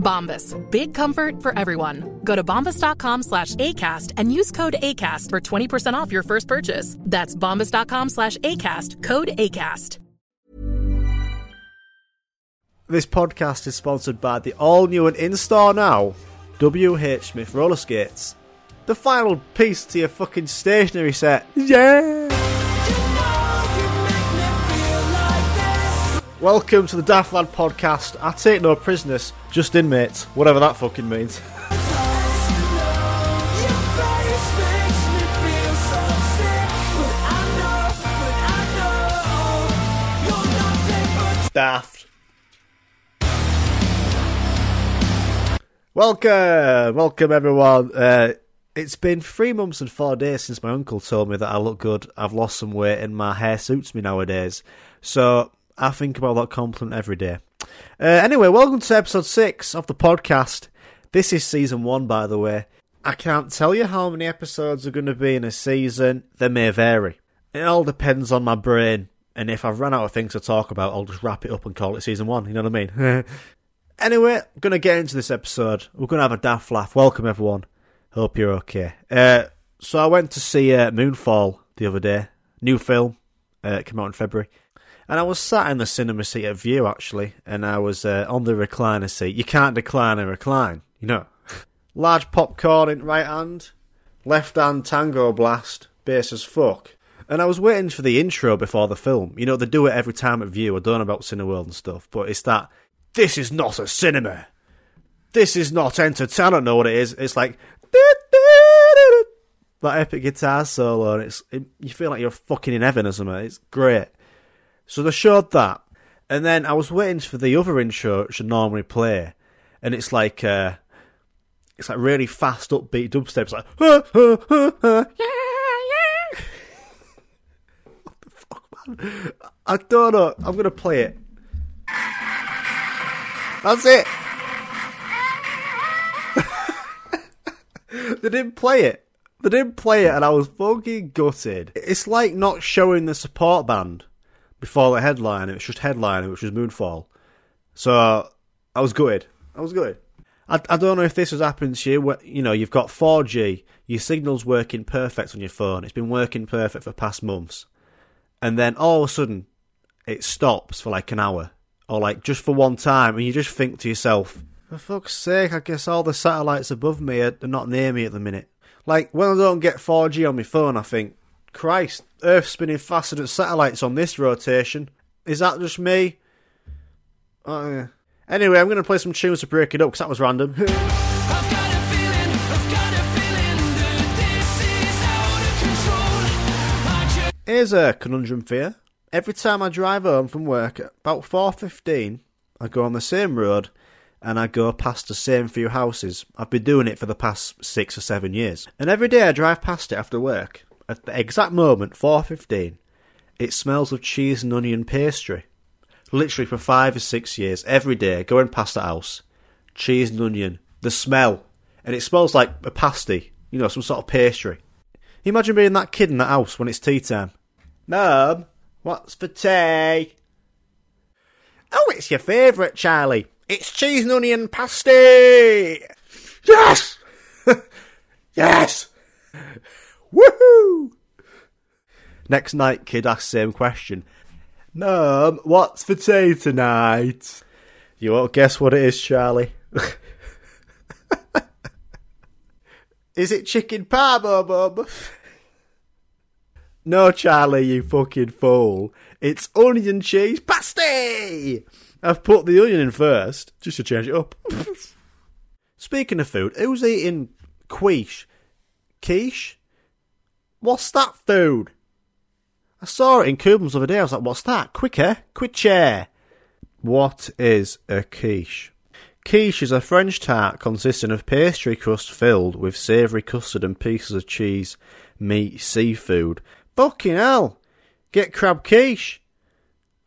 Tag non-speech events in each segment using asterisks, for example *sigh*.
Bombas. Big comfort for everyone. Go to bombas.com slash ACAST and use code ACAST for 20% off your first purchase. That's bombas.com slash ACAST. Code ACAST. This podcast is sponsored by the all new and in store now WH Smith roller skates. The final piece to your fucking stationery set. Yeah! Welcome to the Daft Lad podcast. I take no prisoners, just inmates, whatever that fucking means. Daft. Welcome, welcome everyone. Uh, it's been three months and four days since my uncle told me that I look good. I've lost some weight and my hair suits me nowadays. So I think about that compliment every day. Uh, anyway, welcome to episode six of the podcast. This is season one, by the way. I can't tell you how many episodes are going to be in a season. They may vary. It all depends on my brain. And if I've run out of things to talk about, I'll just wrap it up and call it season one. You know what I mean? *laughs* Anyway, going to get into this episode. We're going to have a daft laugh. Welcome, everyone. Hope you're okay. Uh, so I went to see uh, Moonfall the other day. New film. Uh, came out in February. And I was sat in the cinema seat at View, actually. And I was uh, on the recliner seat. You can't decline a recline, you know. *laughs* Large popcorn in right hand. Left hand tango blast. Bass as fuck. And I was waiting for the intro before the film. You know, they do it every time at View. I don't know about Cineworld and stuff. But it's that this is not a cinema. This is not entertainment. I don't know what it is. It's like *laughs* that epic guitar solo, and it's it, you feel like you're fucking in heaven or something. It's great. So they showed that, and then I was waiting for the other intro should normally play, and it's like uh, it's like really fast upbeat dubstep. It's like "Ah, ah, ah, ah, yeah, yeah." *laughs* what the fuck, man? I don't know. I'm gonna play it. That's it. *laughs* they didn't play it. They didn't play it, and I was fucking gutted. It's like not showing the support band before the headline. It was just headline, which was Moonfall. So I was gutted. I was gutted. I, I don't know if this has happened to you. You know, you've got 4G, your signal's working perfect on your phone. It's been working perfect for past months, and then all of a sudden, it stops for like an hour or like just for one time, and you just think to yourself, for fuck's sake, I guess all the satellites above me are not near me at the minute. Like when I don't get 4G on my phone, I think, Christ, Earth's spinning faster than satellites on this rotation. Is that just me? Oh, yeah. Anyway, I'm going to play some tunes to break it up because that was random. *laughs* Here's a conundrum for you. Every time I drive home from work at about 4.15, I go on the same road and I go past the same few houses. I've been doing it for the past six or seven years. And every day I drive past it after work, at the exact moment, 4.15, it smells of cheese and onion pastry. Literally for five or six years, every day, going past the house, cheese and onion, the smell. And it smells like a pasty, you know, some sort of pastry. Imagine being that kid in that house when it's tea time. Mum, what's for tea? Oh, it's your favourite, Charlie. It's cheese and onion pasty. Yes! *laughs* yes! Woohoo! Next night, kid asks same question. Mum, what's for tea tonight? You won't guess what it is, Charlie. *laughs* is it chicken parmo, Mum? No, Charlie, you fucking fool. It's onion cheese pasty! I've put the onion in first, just to change it up. *laughs* Speaking of food, who's eating quiche? Quiche? What's that food? I saw it in Cubans the other day. I was like, what's that? Quicker, quicker. What is a quiche? Quiche is a French tart consisting of pastry crust filled with savoury custard and pieces of cheese, meat, seafood. Fucking hell! Get crab quiche!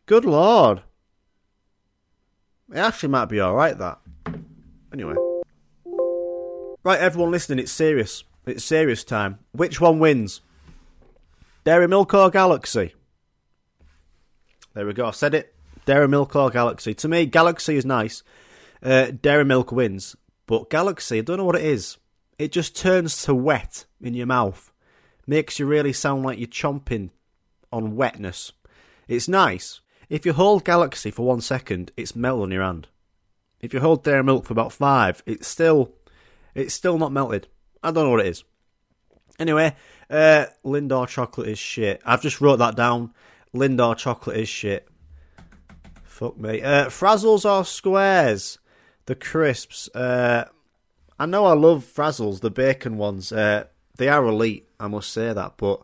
Good lord! It actually might be alright, that. Anyway. Right, everyone listening, it's serious. It's serious time. Which one wins? Dairy Milk or Galaxy? There we go. I said it. Dairy Milk or Galaxy. To me, Galaxy is nice. Uh, Dairy Milk wins. But Galaxy, I don't know what it is. It just turns to wet in your mouth. Makes you really sound like you're chomping on wetness. It's nice. If you hold Galaxy for one second, it's melted on your hand. If you hold Dairy Milk for about five, it's still it's still not melted. I don't know what it is. Anyway, uh, Lindor chocolate is shit. I've just wrote that down. Lindor chocolate is shit. Fuck me. Uh, Frazzles or squares? The crisps. Uh, I know I love Frazzles, the bacon ones. Uh, they are elite, I must say that. But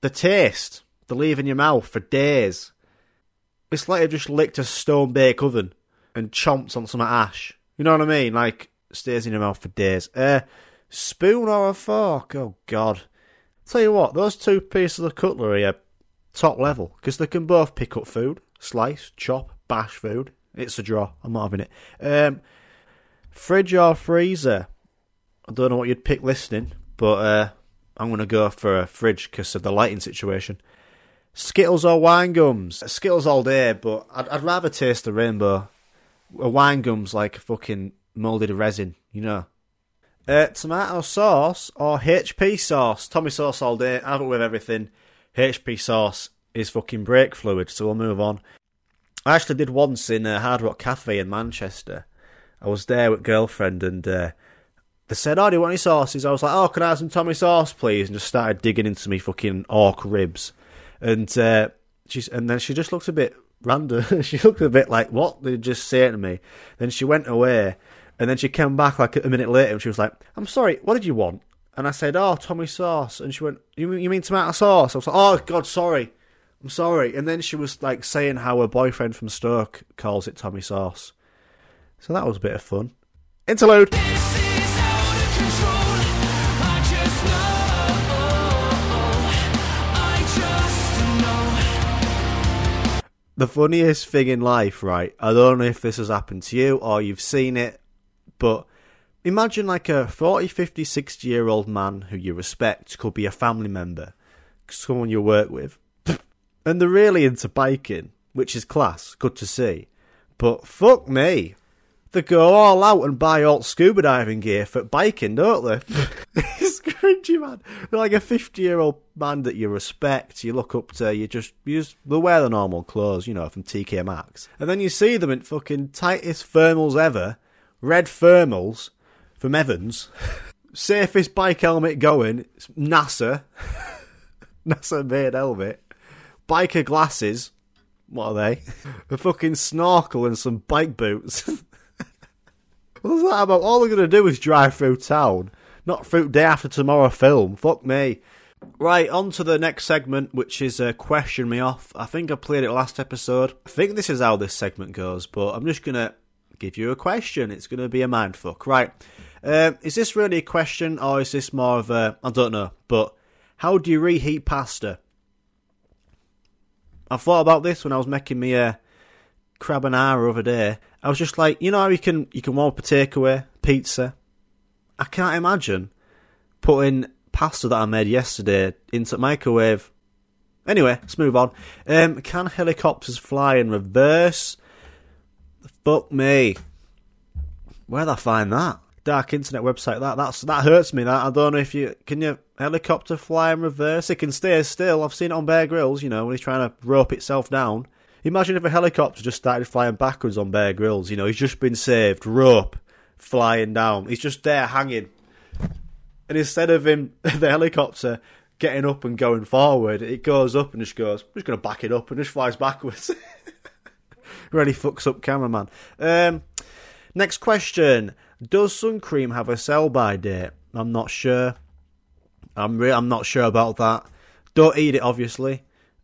the taste, they leave in your mouth for days. It's like you've just licked a stone bake oven and chomped on some ash. You know what I mean? Like, stays in your mouth for days. Uh, spoon or a fork? Oh, God. Tell you what, those two pieces of cutlery are top level because they can both pick up food, slice, chop, bash food. It's a draw. I'm not having it. Um, fridge or freezer? I don't know what you'd pick listening, but uh, I'm going to go for a fridge because of the lighting situation. Skittles or wine gums? Skittles all day, but I'd, I'd rather taste the rainbow. A wine gum's like fucking moulded resin, you know. Uh, tomato sauce or HP sauce? Tommy sauce all day. Have it with everything. HP sauce is fucking brake fluid, so we'll move on. I actually did once in a Hard Rock Cafe in Manchester. I was there with girlfriend and uh, they said, "Oh, do you want any sauces?" I was like, "Oh, can I have some Tommy sauce, please?" And just started digging into me fucking orc ribs, and uh, she's and then she just looked a bit random. *laughs* she looked a bit like, "What?" They just say to me. Then she went away, and then she came back like a minute later, and she was like, "I'm sorry, what did you want?" And I said, "Oh, Tommy sauce," and she went, "You mean, you mean tomato sauce?" I was like, "Oh God, sorry." I'm sorry. And then she was like saying how her boyfriend from Stoke calls it Tommy Sauce. So that was a bit of fun. Interlude. The funniest thing in life, right? I don't know if this has happened to you or you've seen it, but imagine like a 40, 50, 60 year old man who you respect, could be a family member, someone you work with, *laughs* and they're really into biking, which is class, good to see. But fuck me, they go all out and buy all scuba diving gear for biking, don't they? *laughs* it's cringy, man. They're like a fifty-year-old man that you respect, you look up to, you just you just they wear the normal clothes, you know, from TK Maxx, and then you see them in fucking tightest thermals ever, red thermals from Evans, safest bike helmet going, NASA, *laughs* NASA made helmet biker glasses. What are they? A fucking snorkel and some bike boots. *laughs* What's that about? All they're going to do is drive through town, not through day after tomorrow film. Fuck me. Right, on to the next segment, which is uh, Question Me Off. I think I played it last episode. I think this is how this segment goes, but I'm just going to give you a question. It's going to be a mindfuck. Right, uh, is this really a question, or is this more of a. I don't know, but how do you reheat pasta? I thought about this when I was making me a carbonara over there. I was just like, you know how you can you can warm up a takeaway pizza. I can't imagine putting pasta that I made yesterday into microwave. Anyway, let's move on. Um, can helicopters fly in reverse? Fuck me. Where'd I find that? Dark internet website. That that's that hurts me. That I don't know if you can you helicopter fly in reverse. It can stay still. I've seen it on Bear Grylls. You know when he's trying to rope itself down. Imagine if a helicopter just started flying backwards on Bear Grylls. You know he's just been saved. Rope flying down. He's just there hanging. And instead of him, *laughs* the helicopter getting up and going forward. It goes up and just goes, I'm just going to back it up and just flies backwards. *laughs* really fucks up cameraman. Um, next question. Does sun cream have a sell by date? I'm not sure. I'm re- I'm not sure about that. Don't eat it, obviously,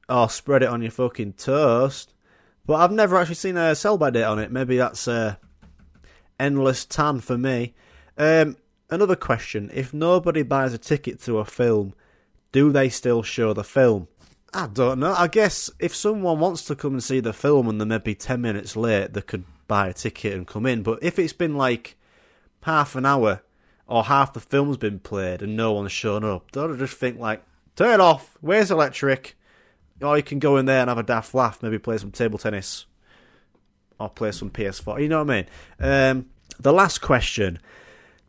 or spread it on your fucking toast. But I've never actually seen a sell by date on it. Maybe that's a endless tan for me. Um, another question: If nobody buys a ticket to a film, do they still show the film? I don't know. I guess if someone wants to come and see the film and they're maybe 10 minutes late, they could buy a ticket and come in. But if it's been like half an hour or half the film's been played and no one's shown up, don't I just think like, turn it off, where's electric? Or you can go in there and have a daft laugh, maybe play some table tennis or play some PS4. You know what I mean? Um, the last question.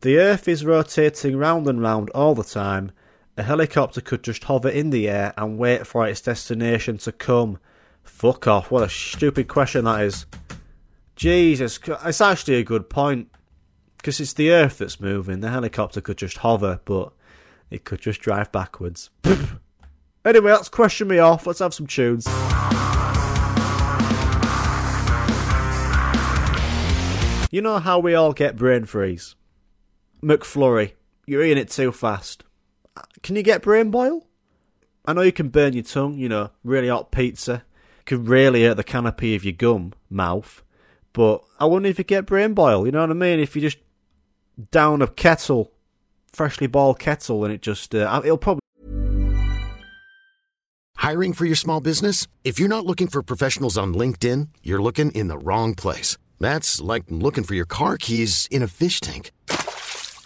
The Earth is rotating round and round all the time a helicopter could just hover in the air and wait for its destination to come. Fuck off. What a stupid question that is. Jesus, it's actually a good point. Because it's the Earth that's moving. The helicopter could just hover, but it could just drive backwards. *laughs* anyway, let's question me off. Let's have some tunes. You know how we all get brain freeze? McFlurry, you're eating it too fast. Can you get brain boil? I know you can burn your tongue, you know, really hot pizza. Can really hurt the canopy of your gum mouth. But I wonder if you get brain boil, you know what I mean? If you just down a kettle, freshly boiled kettle, and it just, uh, it'll probably. Hiring for your small business? If you're not looking for professionals on LinkedIn, you're looking in the wrong place. That's like looking for your car keys in a fish tank.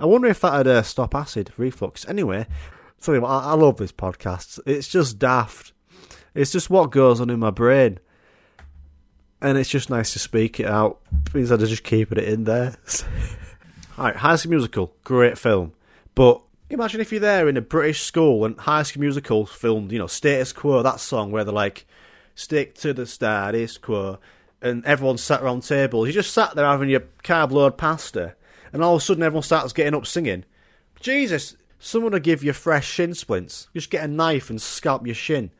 I wonder if that'd uh, stop acid reflux. Anyway, tell you what, I, I love this podcast. It's just daft. It's just what goes on in my brain. And it's just nice to speak it out instead of just keeping it in there. *laughs* Alright, High School Musical, great film. But imagine if you're there in a British school and High School Musical filmed, you know, Status Quo, that song where they're like, stick to the status quo, and everyone sat around tables. You just sat there having your carb load pasta, and all of a sudden everyone starts getting up singing. Jesus, someone will give you fresh shin splints. Just get a knife and scalp your shin.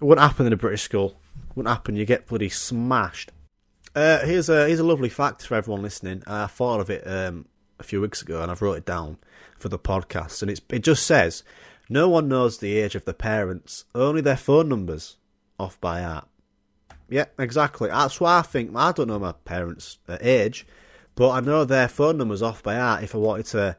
It wouldn't happen in a British school. It wouldn't happen. You get bloody smashed. Uh, here's a here's a lovely fact for everyone listening. I thought of it um, a few weeks ago, and I've wrote it down for the podcast. And it's it just says, no one knows the age of the parents, only their phone numbers, off by heart. Yeah, exactly. That's why I think. I don't know my parents' age, but I know their phone numbers off by heart. If I wanted to,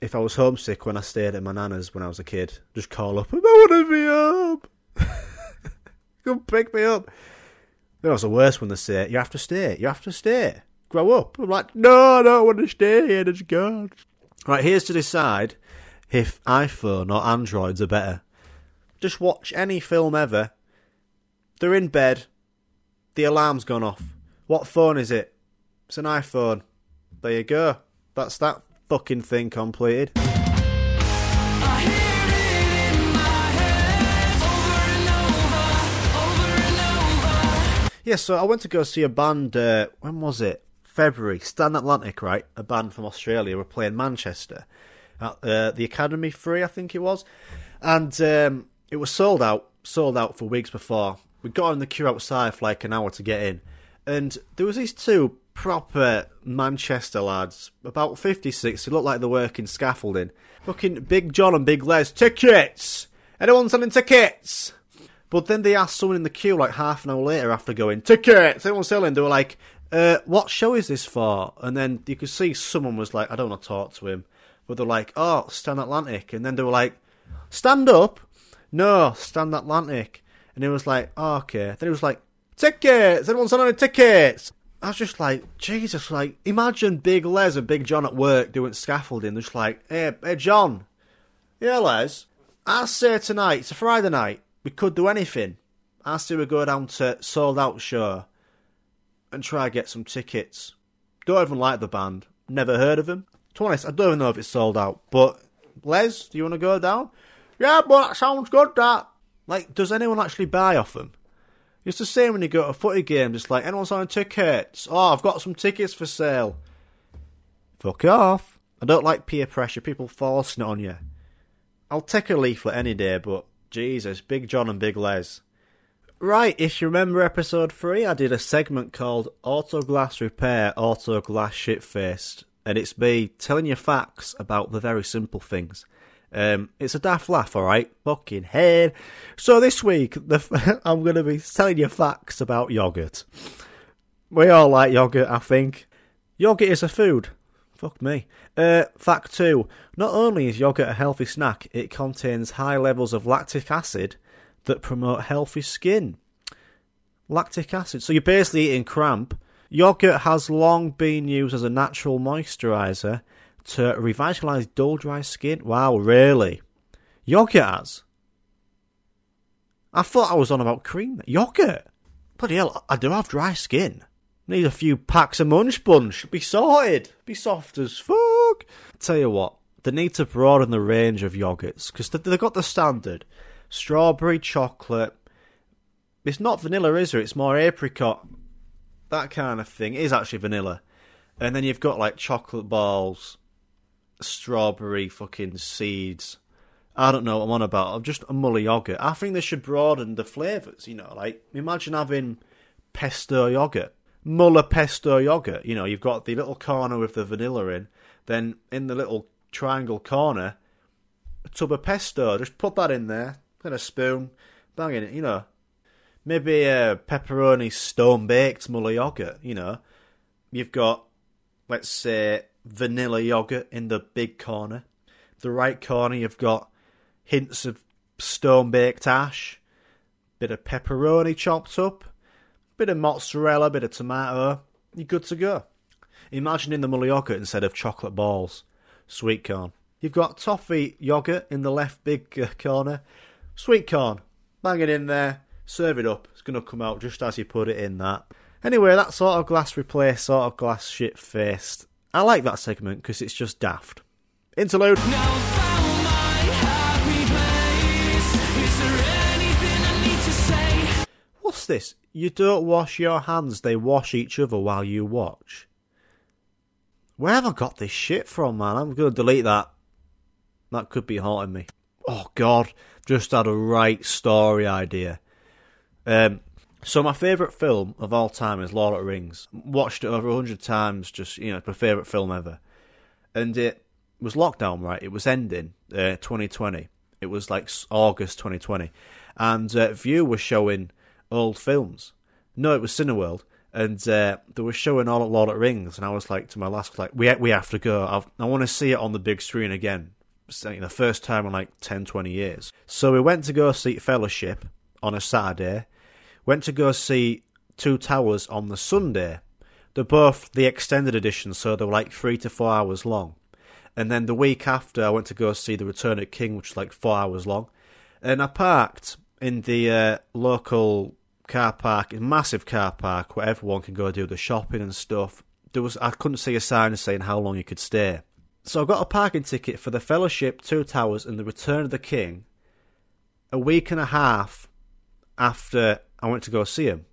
if I was homesick when I stayed at my nana's when I was a kid, just call up. I want to be up. *laughs* Come pick me up. That was the worst when they say, "You have to stay. You have to stay. Grow up." I'm like, "No, I don't want to stay here. Just go." Right, here's to decide if iPhone or Androids are better. Just watch any film ever. They're in bed. The alarm's gone off. What phone is it? It's an iPhone. There you go. That's that fucking thing completed. Yeah, so I went to go see a band. Uh, when was it? February. Stand Atlantic, right? A band from Australia were playing Manchester at uh, the Academy Free, I think it was, and um, it was sold out. Sold out for weeks before. We got in the queue outside for like an hour to get in, and there was these two proper Manchester lads, about 56, who looked like they're working scaffolding. Fucking Big John and Big Les, tickets! Anyone selling tickets? But then they asked someone in the queue like half an hour later after going, tickets, everyone's selling. They were like, uh, what show is this for? And then you could see someone was like, I don't want to talk to him. But they're like, oh, Stand Atlantic. And then they were like, stand up? No, Stand Atlantic. And it was like, oh, okay. Then it was like, tickets, Anyone selling tickets. I was just like, Jesus, like, imagine Big Les and Big John at work doing scaffolding. Just like, hey, hey, John. Yeah, Les. I say tonight, it's a Friday night, we could do anything. I say we go down to Sold Out Show and try get some tickets. Don't even like the band. Never heard of them. To be honest, I don't even know if it's sold out. But, Les, do you want to go down? Yeah, but that sounds good, that. Like, does anyone actually buy off them? It's the same when you go to a footy game, just like, anyone selling tickets? Oh, I've got some tickets for sale. Fuck off. I don't like peer pressure, people forcing it on you. I'll take a leaflet any day, but Jesus, Big John and Big Les. Right, if you remember episode 3, I did a segment called Auto Glass Repair, Auto Glass Shitfaced, and it's me telling you facts about the very simple things. Um, it's a daft laugh, alright? Fucking head. So this week, the, *laughs* I'm going to be telling you facts about yogurt. We all like yogurt, I think. Yogurt is a food. Fuck me. Uh, fact two. Not only is yogurt a healthy snack, it contains high levels of lactic acid that promote healthy skin. Lactic acid. So you're basically eating cramp. Yogurt has long been used as a natural moisturiser to revitalise dull, dry skin. Wow, really? Yogurt has? I thought I was on about cream. Yogurt? Bloody hell, I do have dry skin. Need a few packs of munch bunch. Be sorted. Be soft as fuck. Tell you what, they need to broaden the range of yogurts because they've got the standard strawberry chocolate. It's not vanilla, is it? It's more apricot. That kind of thing. It is actually vanilla. And then you've got like chocolate balls, strawberry fucking seeds. I don't know what I'm on about. I'm just a muller yogurt. I think they should broaden the flavours, you know, like imagine having pesto yogurt. Muller pesto yogurt. You know, you've got the little corner with the vanilla in, then in the little triangle corner, a tub of pesto. Just put that in there, then a spoon, bang in it, you know. Maybe a pepperoni stone baked Muller yogurt, you know. You've got, let's say, vanilla yogurt in the big corner. The right corner, you've got hints of stone baked ash, bit of pepperoni chopped up, bit of mozzarella, bit of tomato. You're good to go. Imagine in the Muller yogurt instead of chocolate balls, sweet corn. You've got toffee yogurt in the left big uh, corner, sweet corn. Bang it in there, serve it up. It's going to come out just as you put it in that. Anyway, that sort of glass replace, sort of glass shit faced. I like that segment because it's just daft. Interlude. What's this? You don't wash your hands, they wash each other while you watch. Where have I got this shit from, man? I'm going to delete that. That could be haunting me. Oh, God. Just had a right story idea. Um, so my favourite film of all time is Lord of the Rings. Watched it over a hundred times, just, you know, my favourite film ever. And it was lockdown, right? It was ending, uh, 2020. It was like August 2020. And uh, View was showing old films. No, it was Cineworld, and uh, they were showing all Lord of the Rings, and I was like to my last, like, we we have to go. I've, i want to see it on the big screen again. It's the first time in like 10, 20 years. So we went to go see Fellowship on a Saturday. Went to go see Two Towers on the Sunday. They're both the extended edition, so they were like three to four hours long. And then the week after, I went to go see The Return of King, which was like four hours long. And I parked in the uh, local car park, a massive car park where everyone can go do the shopping and stuff. There was I couldn't see a sign saying how long you could stay. So I got a parking ticket for the Fellowship, Two Towers, and the Return of the King. A week and a half after I went to go see him.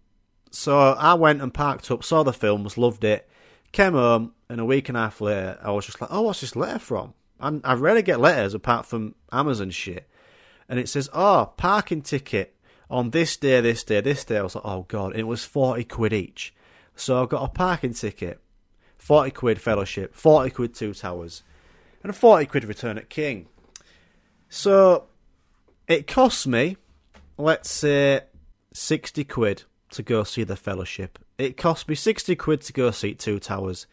So I went and parked up, saw the films, loved it, came home, and a week and a half later, I was just like, "Oh, what's this letter from?" And I rarely get letters apart from Amazon shit, and it says, "Oh, parking ticket." on this day, this day, this day. I was like, oh god, it was 40 quid each. So I got a parking ticket, 40 quid fellowship, 40 quid two towers, and a 40 quid return at King. So it cost me let's say, 60 quid to go see The Fellowship. It cost me 60 quid to go see Two Towers,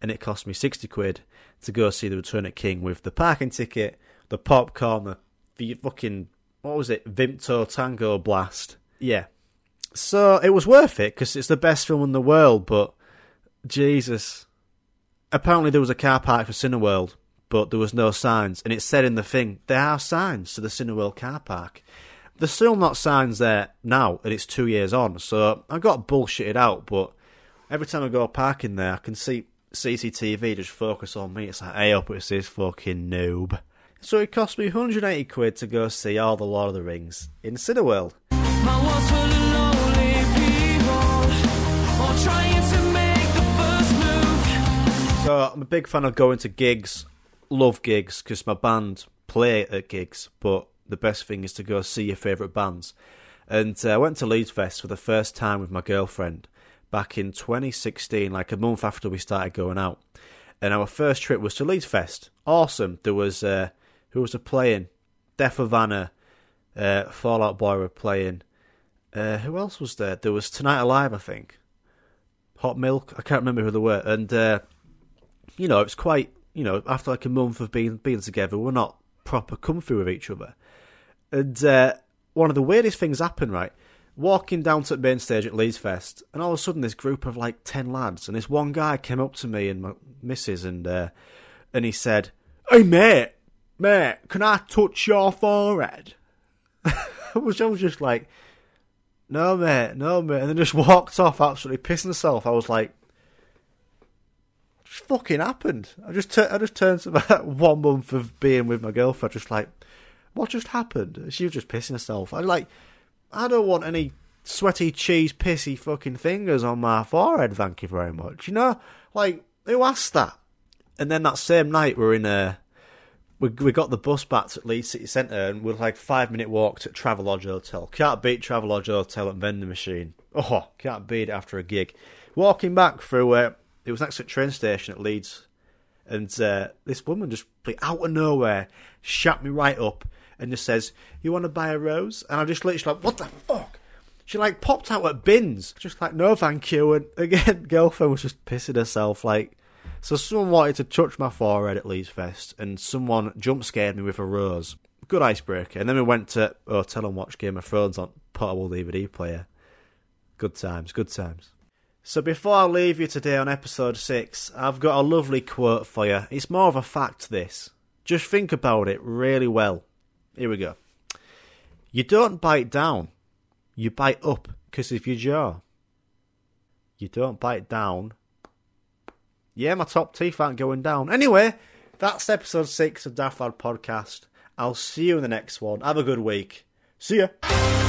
and it cost me 60 quid to go see The Return of King with the parking ticket, the popcorn, the, fucking, what was it, Vimto Tango Blast. Yeah. So it was worth it because it's the best film in the world, but Jesus. Apparently there was a car park for Cineworld, but there was no signs, and it said in the thing, there are signs to the Cineworld car park. There's still not signs there now, and it's two years on, so I got bullshitted out, but every time I go parking there, I can see CCTV just focus on me. It's like, hey up, it's this fucking noob. So it cost me 180 quid to go see all the Lord of the Rings in Cineworld. So I'm a big fan of going to gigs, love gigs because my band play at gigs, but the best thing is to go see your favourite bands. And uh, I went to Leeds Fest for the first time with my girlfriend back in 2016, like a month after we started going out. And our first trip was to Leeds Fest. Awesome. There was uh, who was a playing? Deaf Havana, uh, Fall Out Boy were playing. Uh, who else was there? There was Tonight Alive, I think. Hot Milk. I can't remember who they were. And uh, you know, it's quite, you know, after like a month of being being together, we're not proper comfy with each other. And uh, one of the weirdest things happened, right? Walking down to the main stage at Leeds Fest, and all of a sudden, this group of like ten lads, and this one guy came up to me and my missus, and uh, and he said, "Hey mate, mate, can I touch your forehead?" *laughs* Which I was just like, "No mate, no mate," and then just walked off, absolutely pissing himself. I was like, just fucking happened. I just I just turned to *laughs* about one month of being with my girlfriend, just like, what just happened? She was just pissing herself. I like, I don't want any sweaty cheese pissy fucking fingers on my forehead. Thank you very much. You know, like who asked that? And then that same night we're in a. We, we got the bus back to Leeds City Centre and we're like five minute walk to Travelodge Hotel. Can't beat Travelodge Hotel and vending machine. Oh, can't beat it after a gig. Walking back through uh, it was next to a train station at Leeds, and uh, this woman just out of nowhere shut me right up and just says, "You want to buy a rose?" And I just literally like, "What the fuck?" She like popped out at bins, just like, "No, thank you." And again, *laughs* girlfriend was just pissing herself. Like, so someone wanted to touch my forehead at Leeds Fest, and someone jump scared me with a rose. Good icebreaker. And then we went to hotel and watched Game of Thrones on portable DVD player. Good times, good times. So before I leave you today on episode 6, I've got a lovely quote for you. It's more of a fact, this. Just think about it really well. Here we go. You don't bite down, you bite up because of your jaw. You don't bite down. Yeah, my top teeth aren't going down. Anyway, that's episode 6 of Daft Podcast. I'll see you in the next one. Have a good week. See ya.